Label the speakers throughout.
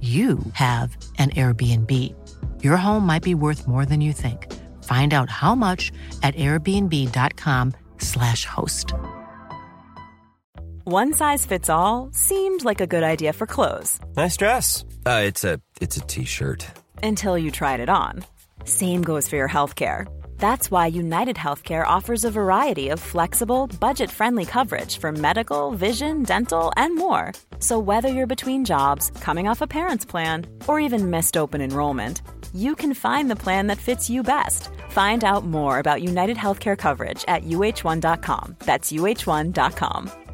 Speaker 1: you have an Airbnb. Your home might be worth more than you think. Find out how much at airbnb.com/slash host.
Speaker 2: One size fits all seemed like a good idea for clothes
Speaker 3: Nice dress. Uh, it's a it's a t-shirt.
Speaker 2: until you tried it on. Same goes for your healthcare. That's why United Healthcare offers a variety of flexible, budget friendly coverage for medical, vision, dental, and more. So, whether you're between jobs, coming off a parent's plan, or even missed open enrollment, you can find the plan that fits you best. Find out more about United Healthcare coverage at uh1.com. That's uh1.com.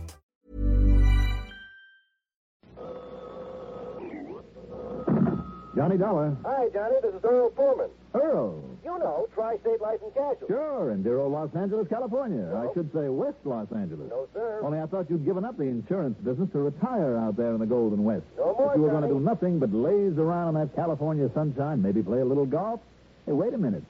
Speaker 4: Johnny Dollar.
Speaker 5: Hi, Johnny. This is Earl Foreman.
Speaker 4: Earl.
Speaker 5: You know, Tri-State Life and Casualty.
Speaker 4: Sure, in dear old Los Angeles, California.
Speaker 5: No.
Speaker 4: I should say West Los Angeles.
Speaker 5: No, sir.
Speaker 4: Only I thought you'd given up the insurance business to retire out there in the Golden West.
Speaker 5: No more,
Speaker 4: That you were going to do nothing but laze around in that California sunshine, maybe play a little golf. Hey, wait a minute.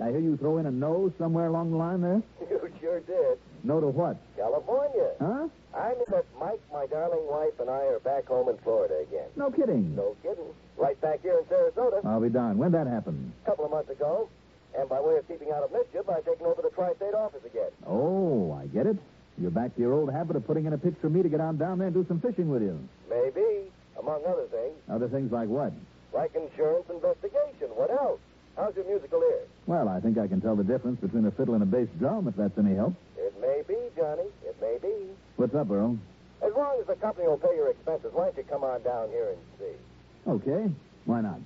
Speaker 4: I hear you throw in a no somewhere along the line there.
Speaker 5: You sure did.
Speaker 4: No to what?
Speaker 5: California.
Speaker 4: Huh?
Speaker 5: I mean that Mike, my darling wife, and I are back home in Florida again.
Speaker 4: No kidding.
Speaker 5: No kidding. Right back here in Sarasota
Speaker 4: I'll be darned. When'd that happened?
Speaker 5: a couple of months ago. And by way of keeping out of mischief, I've taken over the Tri-State office again.
Speaker 4: Oh, I get it. You're back to your old habit of putting in a pitch for me to get on down there and do some fishing with you.
Speaker 5: Maybe, among other things,
Speaker 4: Other things like what?
Speaker 5: like insurance investigation. What else? How's your musical ear?
Speaker 4: Well, I think I can tell the difference between a fiddle and a bass drum, if that's any help.
Speaker 5: It may be, Johnny. It may be.
Speaker 4: What's up, Earl?
Speaker 5: As long as the company will pay your expenses, why don't you come on down here and see?
Speaker 4: Okay. Why not?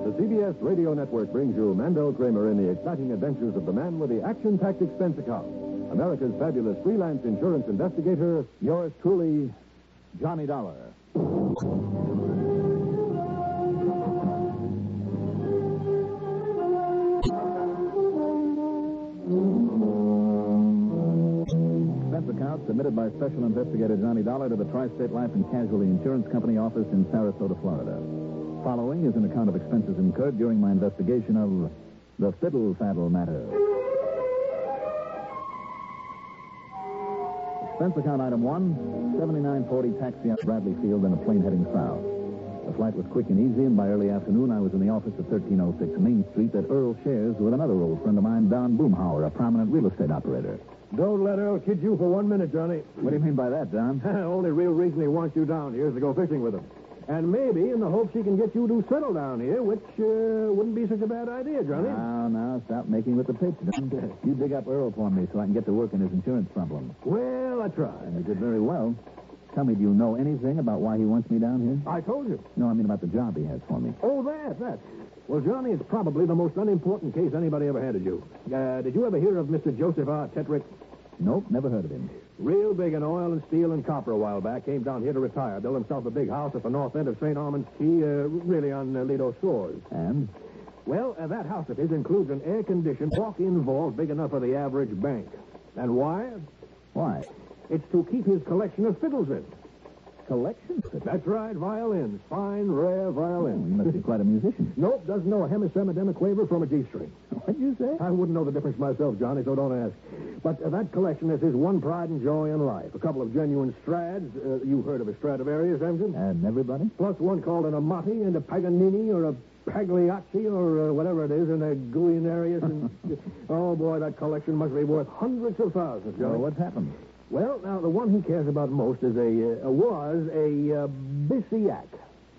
Speaker 6: The CBS Radio Network brings you Mandel Kramer in the exciting adventures of the man with the action-packed expense account. America's fabulous freelance insurance investigator,
Speaker 4: Yours truly, Johnny Dollar. Special Investigator Johnny Dollar to the Tri-State Life and Casualty Insurance Company office in Sarasota, Florida. Following is an account of expenses incurred during my investigation of the Fiddle Faddle matter. Expense account item one, 7940 taxi out Bradley Field and a plane heading south. The flight was quick and easy, and by early afternoon I was in the office at 1306 Main Street that Earl shares with another old friend of mine, Don Boomhauer, a prominent real estate operator.
Speaker 6: Don't let Earl kid you for one minute, Johnny.
Speaker 4: What do you mean by that, Don?
Speaker 6: Only real reason he wants you down here is to go fishing with him. And maybe in the hopes he can get you to settle down here, which uh, wouldn't be such a bad idea, Johnny.
Speaker 4: Now, now, stop making with the pitch, Don. You dig up Earl for me so I can get to work in his insurance problem.
Speaker 6: Well, I tried.
Speaker 4: And you did very well. Tell me, do you know anything about why he wants me down here?
Speaker 6: I told you.
Speaker 4: No, I mean about the job he has for me.
Speaker 6: Oh, that, that. Well, Johnny, it's probably the most unimportant case anybody ever handed you. Uh, did you ever hear of Mr. Joseph R. Tetrick?
Speaker 4: Nope, never heard of him.
Speaker 6: Real big in oil and steel and copper a while back. Came down here to retire. Built himself a big house at the north end of St. Armand's Key, uh, really on uh, Lido Shores.
Speaker 4: And?
Speaker 6: Well, uh, that house of his includes an air-conditioned walk-in vault big enough for the average bank. And why?
Speaker 4: Why?
Speaker 6: It's to keep his collection of fiddles in.
Speaker 4: Collection?
Speaker 6: That's right, violins. Fine, rare
Speaker 4: Oh,
Speaker 6: violins.
Speaker 4: you must be quite a musician.
Speaker 6: Nope, doesn't know a hemisemidemiquaver from a G-string.
Speaker 4: What'd you say?
Speaker 6: I wouldn't know the difference myself, Johnny, so don't ask. But uh, that collection is his one pride and joy in life. A couple of genuine Strads. Uh, you heard of a Stradivarius, haven't you?
Speaker 4: And everybody?
Speaker 6: Plus one called an Amati and a Paganini or a
Speaker 7: Pagliacci or uh, whatever it is in their Guarnerius. And, oh, boy, that collection must be worth hundreds of thousands, Johnny.
Speaker 4: Well, what's happened?
Speaker 7: Well, now, the one he cares about most is a, uh, was a uh, Bisiach.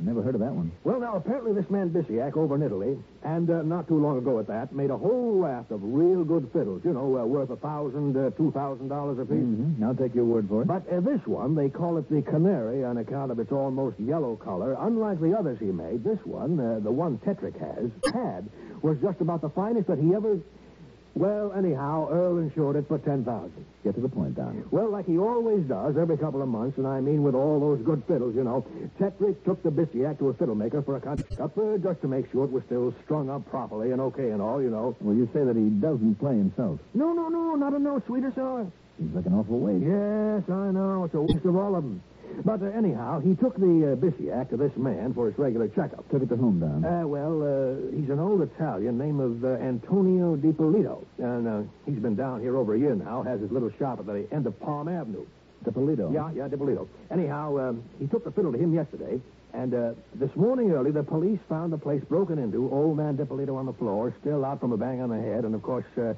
Speaker 4: Never heard of that one.
Speaker 7: Well, now, apparently this man Bisiach over in Italy, and uh, not too long ago at that, made a whole raft of real good fiddles, you know, uh, worth a thousand, uh, two thousand dollars a piece.
Speaker 4: Mm-hmm. I'll take your word for it.
Speaker 7: But uh, this one, they call it the Canary on account of its almost yellow color. Unlike the others he made, this one, uh, the one Tetrick has, had, was just about the finest that he ever... Well, anyhow, Earl insured it for 10000
Speaker 4: Get to the point, Don.
Speaker 7: Well, like he always does every couple of months, and I mean with all those good fiddles, you know, Tetrick took the Bisiach to a fiddle maker for a cut up, uh, just to make sure it was still strung up properly and okay and all, you know.
Speaker 4: Well, you say that he doesn't play himself.
Speaker 7: No, no, no, not a note, sweet or sour.
Speaker 4: Seems like an awful waste.
Speaker 7: Yes, I know. It's a waste of all of them. But uh, anyhow, he took the uh, Bisiach to this man for his regular checkup.
Speaker 4: Took it to whom, Don?
Speaker 7: Uh, well, uh, he's an old Italian name of uh, Antonio Di Polito. And uh, he's been down here over a year now, has his little shop at the end of Palm Avenue.
Speaker 4: DiPolito.
Speaker 7: Yeah, yeah, Di Polito. Anyhow, um, he took the fiddle to him yesterday, and uh, this morning early, the police found the place broken into, old man DiPolito on the floor, still out from a bang on the head, and of course, uh,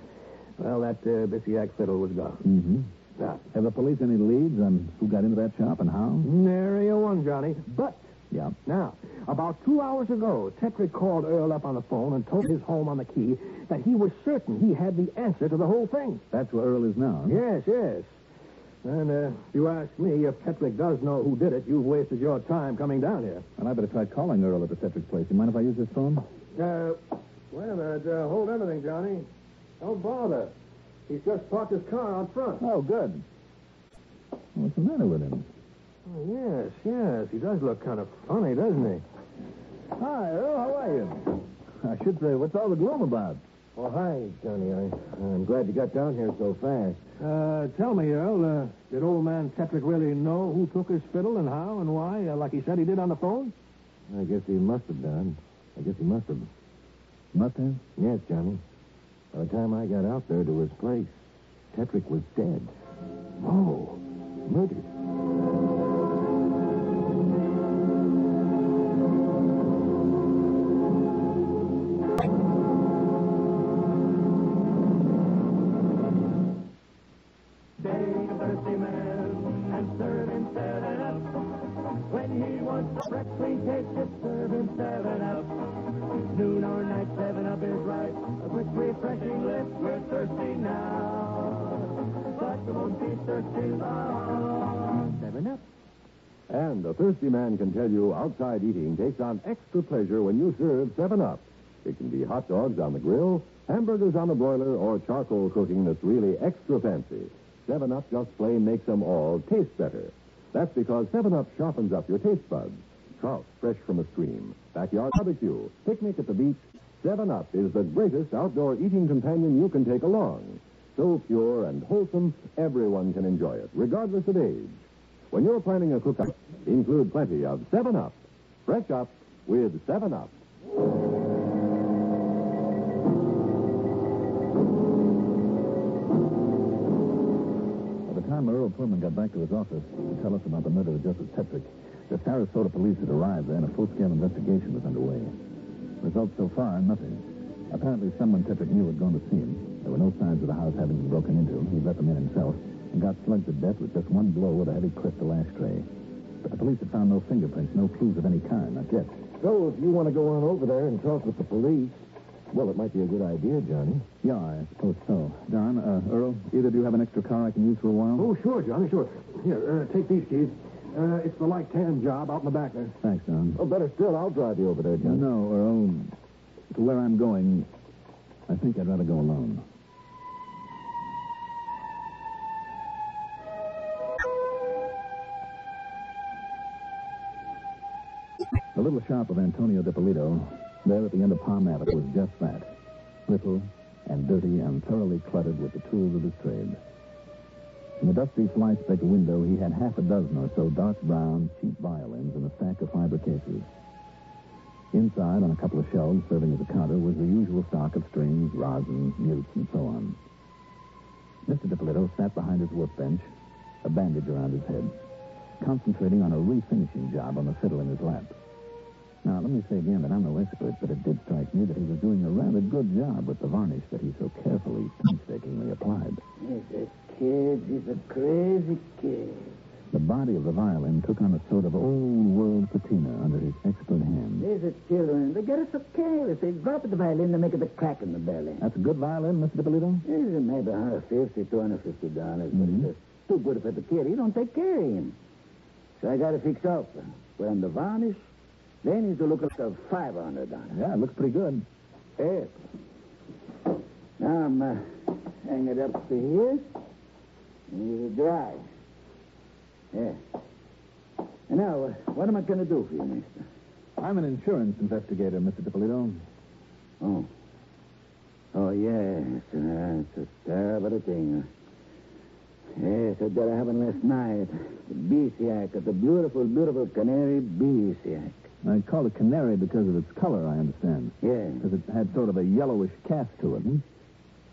Speaker 7: well, that uh, fiddle was gone.
Speaker 4: Mm-hmm. Have the police any leads on who got into that shop and how?
Speaker 7: Nary a one, Johnny. But
Speaker 4: Yeah.
Speaker 7: Now, about two hours ago, Tetrick called Earl up on the phone and told his home on the key that he was certain he had the answer to the whole thing.
Speaker 4: That's where Earl is now. huh?
Speaker 7: Yes, yes. And uh, if you ask me, if Tetrick does know who did it, you've wasted your time coming down here.
Speaker 4: And I better try calling Earl at the Tetrick place. You mind if I use this phone?
Speaker 7: Uh, wait a minute. Uh, hold everything, Johnny. Don't bother. He's just parked his car out front.
Speaker 4: Oh, good. What's the matter with him?
Speaker 7: Oh, yes, yes. He does look kind of funny, doesn't he?
Speaker 4: Hi, Earl. How are you? I should say, what's all the gloom about?
Speaker 7: Oh, hi, Johnny. I, I'm glad you got down here so fast. Uh, tell me, Earl, uh, did old man Tetrick really know who took his fiddle and how and why, uh, like he said he did on the phone?
Speaker 8: I guess he must have done. I guess he must have.
Speaker 4: Must have?
Speaker 8: Yes, Johnny. By the time I got out there to his place, Tetrick was dead.
Speaker 7: Oh,
Speaker 8: Murdered.
Speaker 9: Thirsty
Speaker 6: man can tell you outside eating takes on extra pleasure when you serve 7-Up. It can be hot dogs on the grill, hamburgers on the broiler, or charcoal cooking that's really extra fancy. 7-Up just plain makes them all taste better. That's because 7-Up sharpens up your taste buds. Trout fresh from a stream, backyard barbecue, picnic at the beach. 7-Up is the greatest outdoor eating companion you can take along. So pure and wholesome, everyone can enjoy it, regardless of age. When you're planning a cook-up, include plenty of 7-Up. Fresh up with 7-Up.
Speaker 4: By the time Earl Pullman got back to his office to tell us about the murder of Justice Tetrick, the Sarasota police had arrived there and a full-scale investigation was underway. Results so far, nothing. Apparently someone Tetrick knew had gone to see him. There were no signs of the house having been broken into. He let them in himself and got slugged to death with just one blow with a heavy crystal ashtray. But the police have found no fingerprints, no clues of any kind, not yet.
Speaker 8: So if you want to go on over there and talk with the police, well, it might be a good idea, Johnny.
Speaker 4: Yeah, I suppose so. Don, uh, Earl, either of you have an extra car I can use for a while?
Speaker 7: Oh, sure, Johnny, sure. Here, uh, take these keys. Uh, it's the light tan job out in the back there.
Speaker 4: Thanks, Don.
Speaker 8: Oh, better still, I'll drive you over there, Johnny.
Speaker 4: No, Earl. To where I'm going, I think I'd rather go alone. The little shop of Antonio DiPolito, there at the end of Palm Avenue, was just that. Little and dirty and thoroughly cluttered with the tools of his trade. In the dusty fly-speck window, he had half a dozen or so dark brown, cheap violins and a stack of fiber cases. Inside, on a couple of shelves serving as a counter, was the usual stock of strings, rosin, mutes, and so on. Mr. DiPolito sat behind his workbench, a bandage around his head, concentrating on a refinishing job on the fiddle in his lap. Now, let me say again that I'm no expert, but it did strike me that he was doing a rather good job with the varnish that he so carefully, painstakingly applied.
Speaker 10: He's a kid. He's a crazy kid.
Speaker 4: The body of the violin took on a sort of old-world patina under his expert hand.
Speaker 10: These are children. They get us so careless. They drop the violin, they make it a crack in the belly.
Speaker 4: That's a good violin, Mr. DiPolito?
Speaker 10: It's maybe 150 250 dollars, but it's mm-hmm. too good for the kid. He don't take care of him. So I got to fix up. Put on the varnish. Then he's to look like a 500 dollars.
Speaker 4: Yeah, it looks pretty good.
Speaker 10: Yes. Now I'm uh, hang it up to here. And it'll dry. Yeah. And now, uh, what am I going to do for you, mister?
Speaker 4: I'm an insurance investigator, Mr. DiPolito.
Speaker 10: Oh. Oh, yes. Uh, it's a terrible thing. Yes, that happened last night. The Bisiach, the beautiful, beautiful canary
Speaker 4: I call it canary because of its color, I understand.
Speaker 10: Yeah.
Speaker 4: Because it had sort of a yellowish cast to it. Hmm?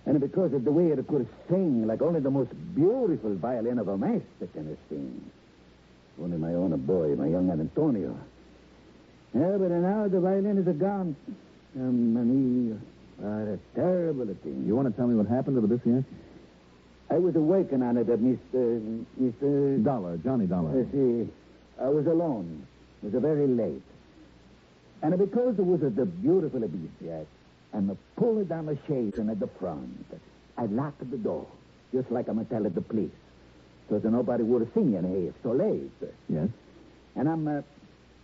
Speaker 10: And because of the way it could sing like only the most beautiful violin of a master can sing. Only my own boy, my young Antonio. Yeah, but now the violin is gone. Um, and he, what a terrible thing.
Speaker 4: You want to tell me what happened to the Bisiach?
Speaker 10: I was awakened on it at Mr. Mr.
Speaker 4: Dollar, Johnny Dollar.
Speaker 10: Uh, see, I was alone. It was very late. And because it was the beautiful Abisiac, and I pulled down the shades and at the front, I locked the door, just like I'm to tell the police. So that nobody would have seen you here so late.
Speaker 4: Yes?
Speaker 10: And I'm, uh,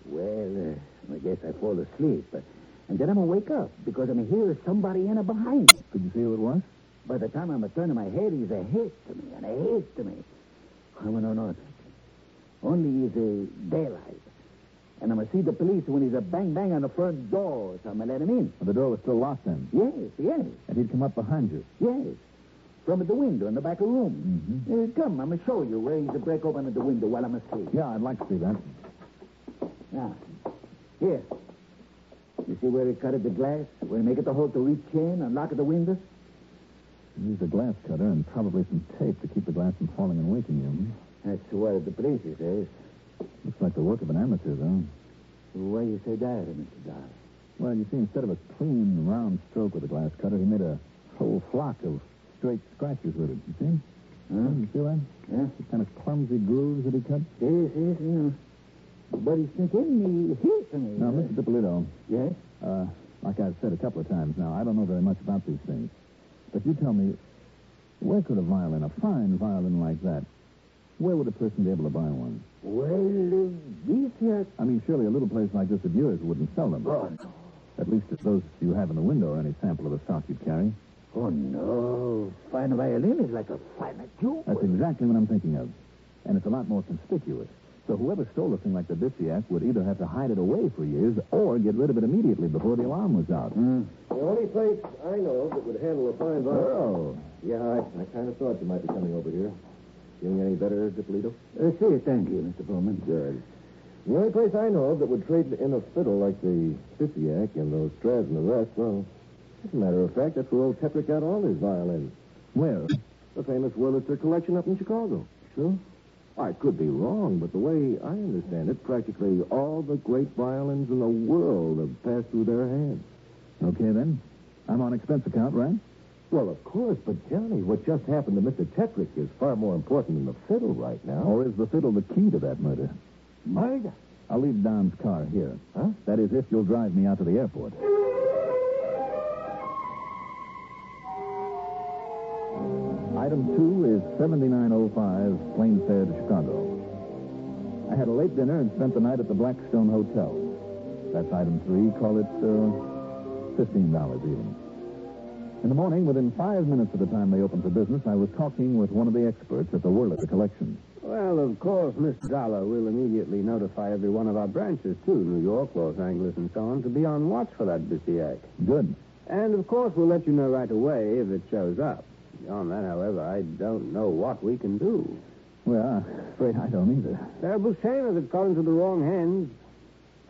Speaker 10: well, uh, I guess I fall asleep. And then I'm going to wake up because I'm hearing somebody in it behind me.
Speaker 4: Could you see who it was?
Speaker 10: By the time I'm turning my head, he's a hit to me, and a hit to me. Oh, no, no. Only he's a daylight. And I'm going to see the police when he's a bang bang on the front door, so I'm going to let him in.
Speaker 4: The door was still locked then.
Speaker 10: Yes, yes,
Speaker 4: And he'd come up behind you.
Speaker 10: yes. From at the window in the back of the room. Uh, come, I'm going to show you where he's a break open at the window while I'm asleep.
Speaker 4: Yeah, I'd like to see that.
Speaker 10: Now, here. You see where he cut the glass? Where he make it a hole to reach in and lock the windows?
Speaker 4: Use a glass cutter and probably some tape to keep the glass from falling and waking you.
Speaker 10: That's what the police says.
Speaker 4: Looks like the work of an amateur, though.
Speaker 10: Why do you say that, Mr. Dollar?
Speaker 4: Well, you see, instead of a clean, round stroke with a glass cutter, he made a whole flock of straight scratches with it. You see?
Speaker 10: Huh?
Speaker 4: You see that?
Speaker 10: Yeah?
Speaker 4: The kind of clumsy grooves that he cut?
Speaker 10: Yes, yes, yeah. But he's thinking he hit me.
Speaker 4: Now, Mr. DiPolito,
Speaker 10: Yes?
Speaker 4: uh, like I've said a couple of times now, I don't know very much about these things. But you tell me, where could a violin, a fine violin like that, where would a person be able to buy one?
Speaker 10: Well, this here...
Speaker 4: I mean, surely a little place like this of yours wouldn't sell them.
Speaker 10: Oh, no.
Speaker 4: At least if those you have in the window are any sample of the stock you'd carry.
Speaker 10: Oh, no. Fine violin is like a fine jewel.
Speaker 4: That's exactly what I'm thinking of. And it's a lot more conspicuous. So whoever stole a thing like the Bisiach would either have to hide it away for years or get rid of it immediately before the alarm was out. Hmm.
Speaker 8: The only place I know of that would handle a fine violin.
Speaker 4: Oh.
Speaker 8: Yeah, I, I kind of thought you might be coming over here. Feeling any better, DiPolito?
Speaker 10: Uh, see, thank you, Mr. Bowman.
Speaker 8: Good. The only place I know of that would trade in a fiddle like the Bisiach and those Strads and the rest, well, as a matter of fact, that's where old Tetrick got all his violins.
Speaker 4: Where?
Speaker 8: The famous Wurlitzer collection up in Chicago.
Speaker 4: Sure.
Speaker 8: I could be wrong, but the way I understand it, practically all the great violins in the world have passed through their hands.
Speaker 4: Okay, then. I'm on expense account, right?
Speaker 8: Well, of course, but Johnny, what just happened to Mr. Tetrick is far more important than the fiddle right now.
Speaker 4: Or is the fiddle the key to that murder?
Speaker 8: Murder?
Speaker 4: I'll leave Don's car here.
Speaker 8: Huh?
Speaker 4: That is, if you'll drive me out to the airport. Item two is 7905 plane fare to Chicago. I had a late dinner and spent the night at the Blackstone Hotel. That's item three. Call it uh, $15 even. In the morning, within five minutes of the time they opened for business, I was talking with one of the experts at the Wurlitzer collection.
Speaker 7: Well, of course, Miss Dollar will immediately notify every one of our branches, too, New York, Los Angeles, and so on, to be on watch for that Bisiach.
Speaker 4: Good.
Speaker 7: And, of course, we'll let you know right away if it shows up. Beyond that, however, I don't know what we can do.
Speaker 4: Well, I'm afraid I don't either.
Speaker 7: Terrible shame if it got into the wrong hands.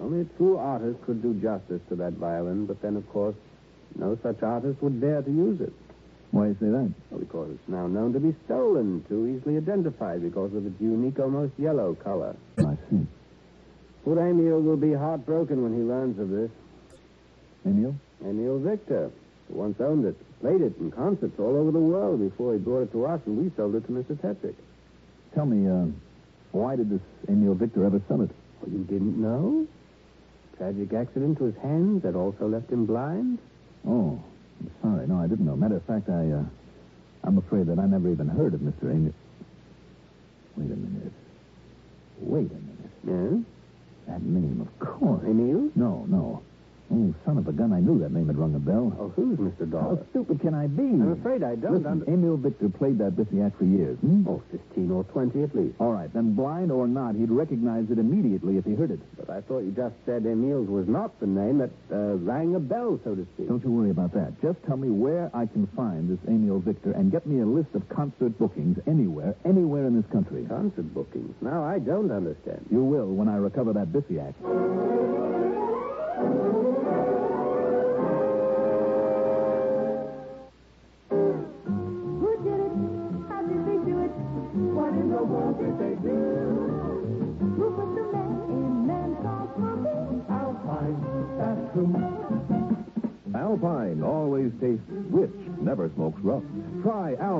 Speaker 7: Only a true artist could do justice to that violin, but then, of course, no such artist would dare to use it.
Speaker 4: Why do you say that?
Speaker 7: Well, because it's now known to be stolen, too easily identified because of its unique, almost yellow color.
Speaker 4: I see.
Speaker 11: Poor Emil will be heartbroken when he learns of this.
Speaker 4: Emil?
Speaker 11: Emil Victor, who once owned it, played it in concerts all over the world before he brought it to us, and we sold it to Mr. Tetrick.
Speaker 4: Tell me, uh, why did this Emil Victor ever sell it?
Speaker 11: Oh, you didn't know? Tragic accident to his hands that also left him blind?
Speaker 4: Oh, I'm sorry. No, I didn't know. Matter of fact, I, uh, I'm afraid that I never even heard of Mr. Emil. Wait a minute. Wait a minute.
Speaker 11: Yeah?
Speaker 4: That name, of course.
Speaker 11: Emil?
Speaker 4: No, no. Oh, son of a gun, I knew that name had rung a bell.
Speaker 11: Oh, who's Mr. Dollar?
Speaker 4: How stupid can I be?
Speaker 11: I'm afraid I don't
Speaker 4: Listen,
Speaker 11: under-
Speaker 4: Emil Victor played that Bisiach for years. Hmm?
Speaker 11: Oh, 15 or 20 at least.
Speaker 4: All right, then blind or not, he'd recognize it immediately if he heard it.
Speaker 11: But I thought you just said Emil's was not the name that uh, rang a bell, so to speak.
Speaker 4: Don't you worry about that. Just tell me where I can find this Emil Victor and get me a list of concert bookings anywhere, anywhere in this country.
Speaker 11: Concert bookings? Now, I don't understand.
Speaker 4: You will when I recover that
Speaker 9: Bisiach.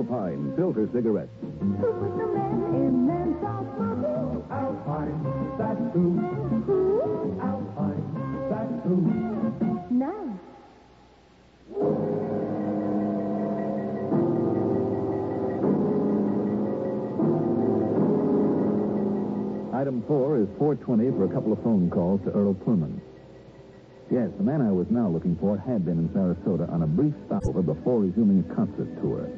Speaker 9: Alpine
Speaker 6: filter cigarettes.
Speaker 4: Item four is 420 for a couple of phone calls to Earl Plumman. Yes, the man I was now looking for had been in Sarasota on a brief stopover before resuming a concert tour.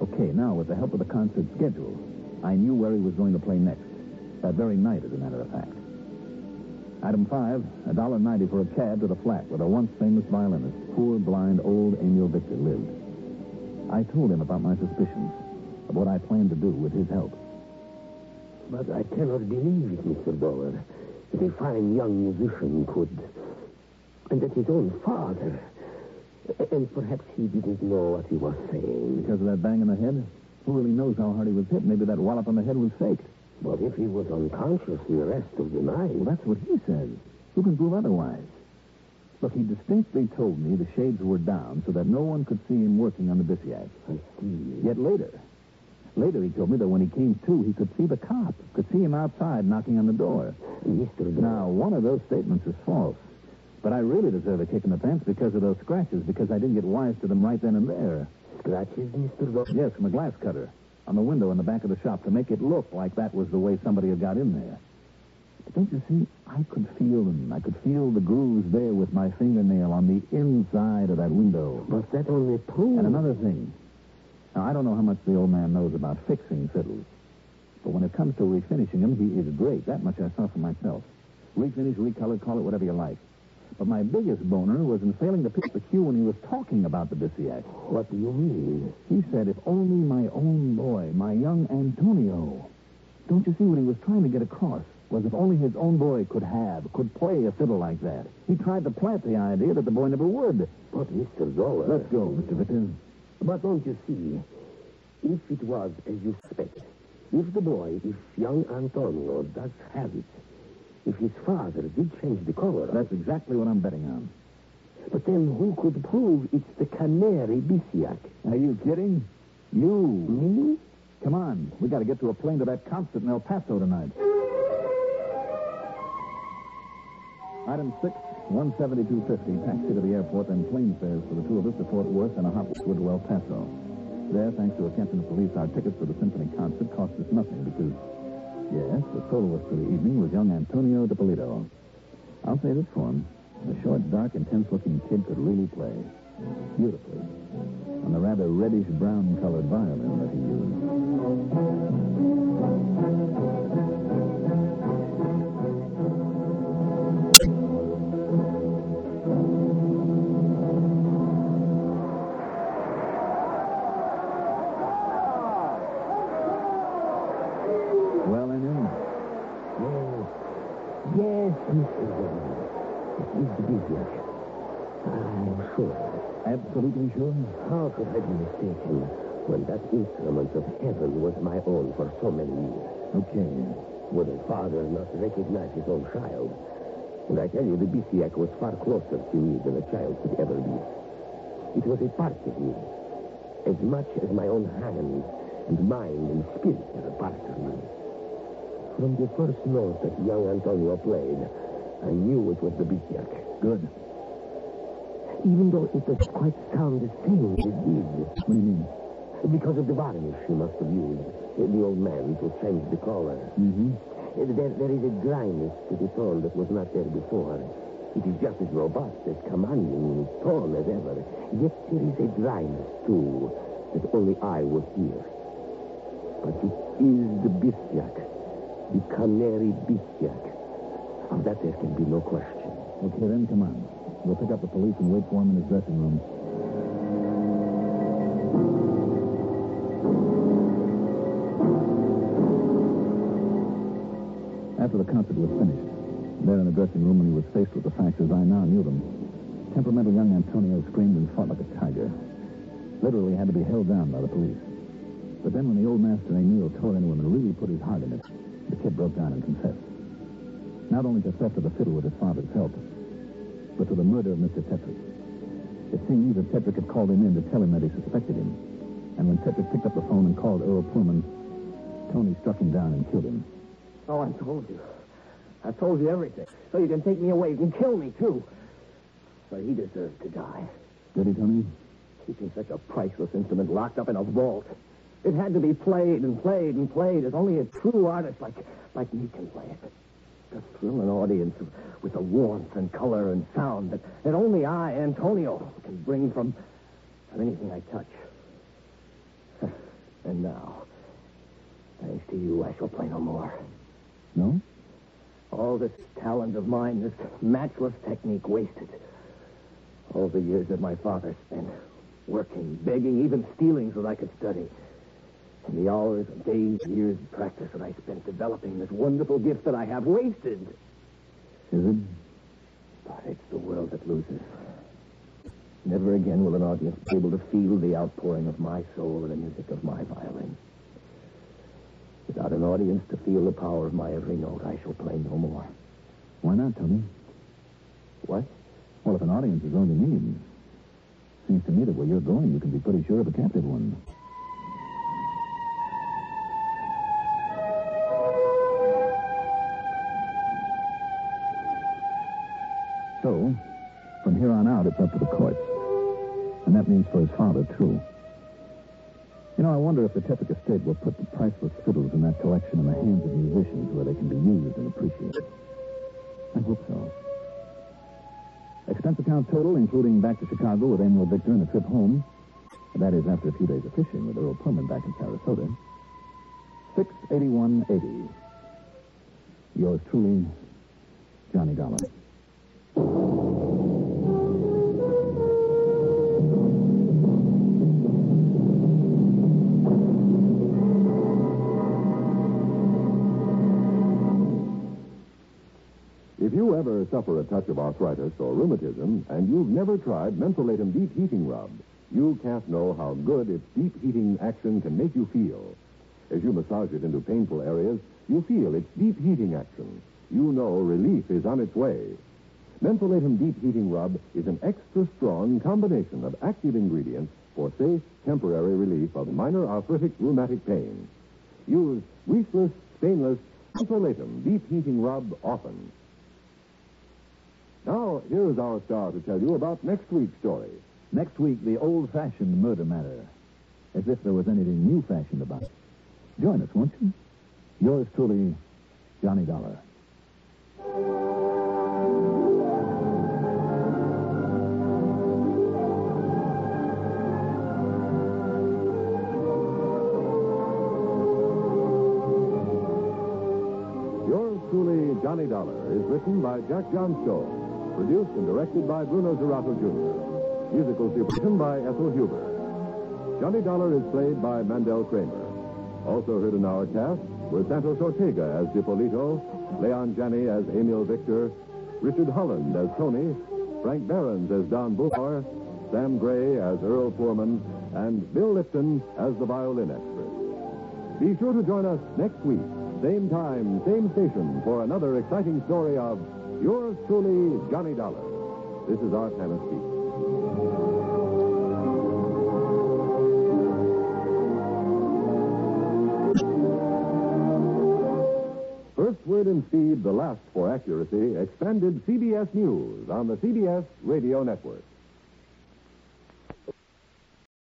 Speaker 4: Okay, now, with the help of the concert schedule, I knew where he was going to play next. That very night, as a matter of fact. Item five, a dollar ninety for a cab to the flat where the once famous violinist, poor blind old Emil Victor, lived. I told him about my suspicions of what I planned to do with his help.
Speaker 12: But I cannot believe it, Mr. Dollar, that a fine young musician could. And that his own father. And perhaps he didn't know what he was saying.
Speaker 4: Because of that bang in the head? Who really knows how hard he was hit? Maybe that wallop on the head was faked.
Speaker 12: But if he was unconscious the rest of the night.
Speaker 4: Well, that's what he says. Who can prove otherwise? Look, he distinctly told me the shades were down so that no one could see him working on the Bisiach.
Speaker 12: I see.
Speaker 4: Yet later, later he told me that when he came to, he could see the cop, could see him outside knocking on the door.
Speaker 12: Mr.
Speaker 4: Now, one of those statements is false. But I really deserve a kick in the pants because of those scratches, because I didn't get wise to them right then and there.
Speaker 12: Scratches, Mr. Dollar?
Speaker 4: Yes, from a glass cutter on the window in the back of the shop to make it look like that was the way somebody had got in there. But don't you see, I could feel them. I could feel the grooves there with my fingernail on the inside of that window.
Speaker 12: But that only proves.
Speaker 4: And another thing. Now, I don't know how much the old man knows about fixing fiddles. But when it comes to refinishing them, he is great. That much I saw for myself. Refinish, recolor, call it whatever you like. But my biggest boner was in failing to pick the cue when he was talking about the Bisiach.
Speaker 12: What do you mean?
Speaker 4: He said, if only my own boy, my young Antonio. Don't you see what he was trying to get across? Was if only his own boy could have, could play a fiddle like that. He tried to plant the idea that the boy never would.
Speaker 12: But, Mr. Dollar.
Speaker 4: Let's go, Mr. Victor.
Speaker 12: But don't you see, if it was as you suspect, if the boy, if young Antonio does have it, if his father did change the cover,
Speaker 4: That's exactly what I'm betting on.
Speaker 12: but then who could prove it's the Canary Bisiach?
Speaker 4: Are you kidding? You.
Speaker 12: Me?
Speaker 4: Come on. We got to get to a plane to that concert in El Paso tonight. Item six, 172.50. Taxi to the airport, then plane fares for the two of us to Fort Worth and a hop to El Paso. There, thanks to a captain of police, our tickets for the symphony concert cost us nothing because, yes, the soloist for the evening was young Antonio DiPolito. I'll say this for him. The short, dark, intense-looking kid could really play. Beautifully. On the rather reddish-brown colored violin that he used. Absolutely sure?
Speaker 12: How could I be mistaken when that instrument of heaven was my own for so many years?
Speaker 4: Okay.
Speaker 12: would a father not recognize his own child? And I tell you, the Bisiach was far closer to me than a child could ever be. It was a part of me, as much as my own hand and mind and spirit are a part of me. From the first note that young Antonio played, I knew it was the Bisiach.
Speaker 4: Good.
Speaker 12: Even though it does quite sound the same as it did.
Speaker 4: What do you mean?
Speaker 12: Because of the varnish she must have used, the old man, to change the color.
Speaker 4: Mm-hmm.
Speaker 12: There, there is a dryness to the tone that was not there before. It is just as robust, as commanding as tone as ever. Yet there is a dryness, too, that only I would here. But it is the Bisiach, the Canary Bisiach. Of that there can be no question.
Speaker 4: Okay, then, come on. We'll pick up the police and wait for him in his dressing room. After the concert was finished, there in the dressing room when he was faced with the facts as I now knew them, temperamental young Antonio screamed and fought like a tiger. Literally had to be held down by the police. But then when the old master Emil tore into him and really put his heart in it, the kid broke down and confessed. Not only to theft of the fiddle with his father's help, but to the murder of Mr. Tetrick. It seems that Tetrick had called him in to tell him that he suspected him. And when Tetrick picked up the phone and called Earl Pullman, Tony struck him down and killed him.
Speaker 13: Oh, I told you. I told you everything. So you can take me away. You can kill me, too. But he deserves to die.
Speaker 4: Did he, Tony?
Speaker 13: Keeping such a priceless instrument locked up in a vault. It had to be played and played and played as only a true artist like, like me can play it. To thrill an audience with the warmth and color and sound that, that only I, Antonio, can bring from, from anything I touch. And now, thanks to you, I shall play no more.
Speaker 4: No?
Speaker 13: All this talent of mine, this matchless technique wasted. All the years that my father spent working, begging, even stealing so that I could study. And the hours and days, years of practice that I spent developing this wonderful gift that I have wasted.
Speaker 4: Is it?
Speaker 13: But it's the world that loses. Never again will an audience be able to feel the outpouring of my soul in the music of my violin. Without an audience to feel the power of my every note, I shall play no more.
Speaker 4: Why not, Tony?
Speaker 13: What?
Speaker 4: Well, if an audience is all you need, seems to me that where you're going, you can be pretty sure of a captive one. Means for his father, too. You know, I wonder if the Tetrick estate will put the priceless fiddles in that collection in the hands of musicians where they can be used and appreciated. I hope so. Expense account total, including back to Chicago with Emil Victor and a trip home. That is after a few days of fishing with Earl Pullman back in Sarasota. Six eighty-one eighty. Yours truly, Johnny Dollar.
Speaker 6: Suffer a touch of arthritis or rheumatism and you've never tried Mentholatum Deep Heating Rub, you can't know how good its deep heating action can make you feel. As you massage it into painful areas, you feel its deep heating action. You know relief is on its way. Mentholatum Deep Heating Rub is an extra strong combination of active ingredients for safe, temporary relief of minor arthritic rheumatic pain. Use greaseless, stainless Mentholatum Deep Heating Rub often. Now, here's our star to tell you about next week's story.
Speaker 4: Next week, the old-fashioned murder matter. As if there was anything new-fashioned about it. Join us, won't you? Yours truly, Johnny Dollar.
Speaker 6: Yours truly, Johnny Dollar, is written by Jack Johnstone, produced and directed by Bruno Zirato Jr., musical supervision by Ethel Huber. Johnny Dollar is played by Mandel Kramer. Also heard in our cast were Santos Ortega as Dipolito, Leon Janney as Emil Victor, Richard Holland as Tony, Frank Behrens as Don Bullauer, Sam Gray as Earl Foreman, and Bill Lipton as the violin expert. Be sure to join us next week same time, same station for another exciting story of yours truly, Johnny Dollar. This is Art Hanna speaking. First word in speed, the last for accuracy, expanded CBS News on the CBS Radio Network.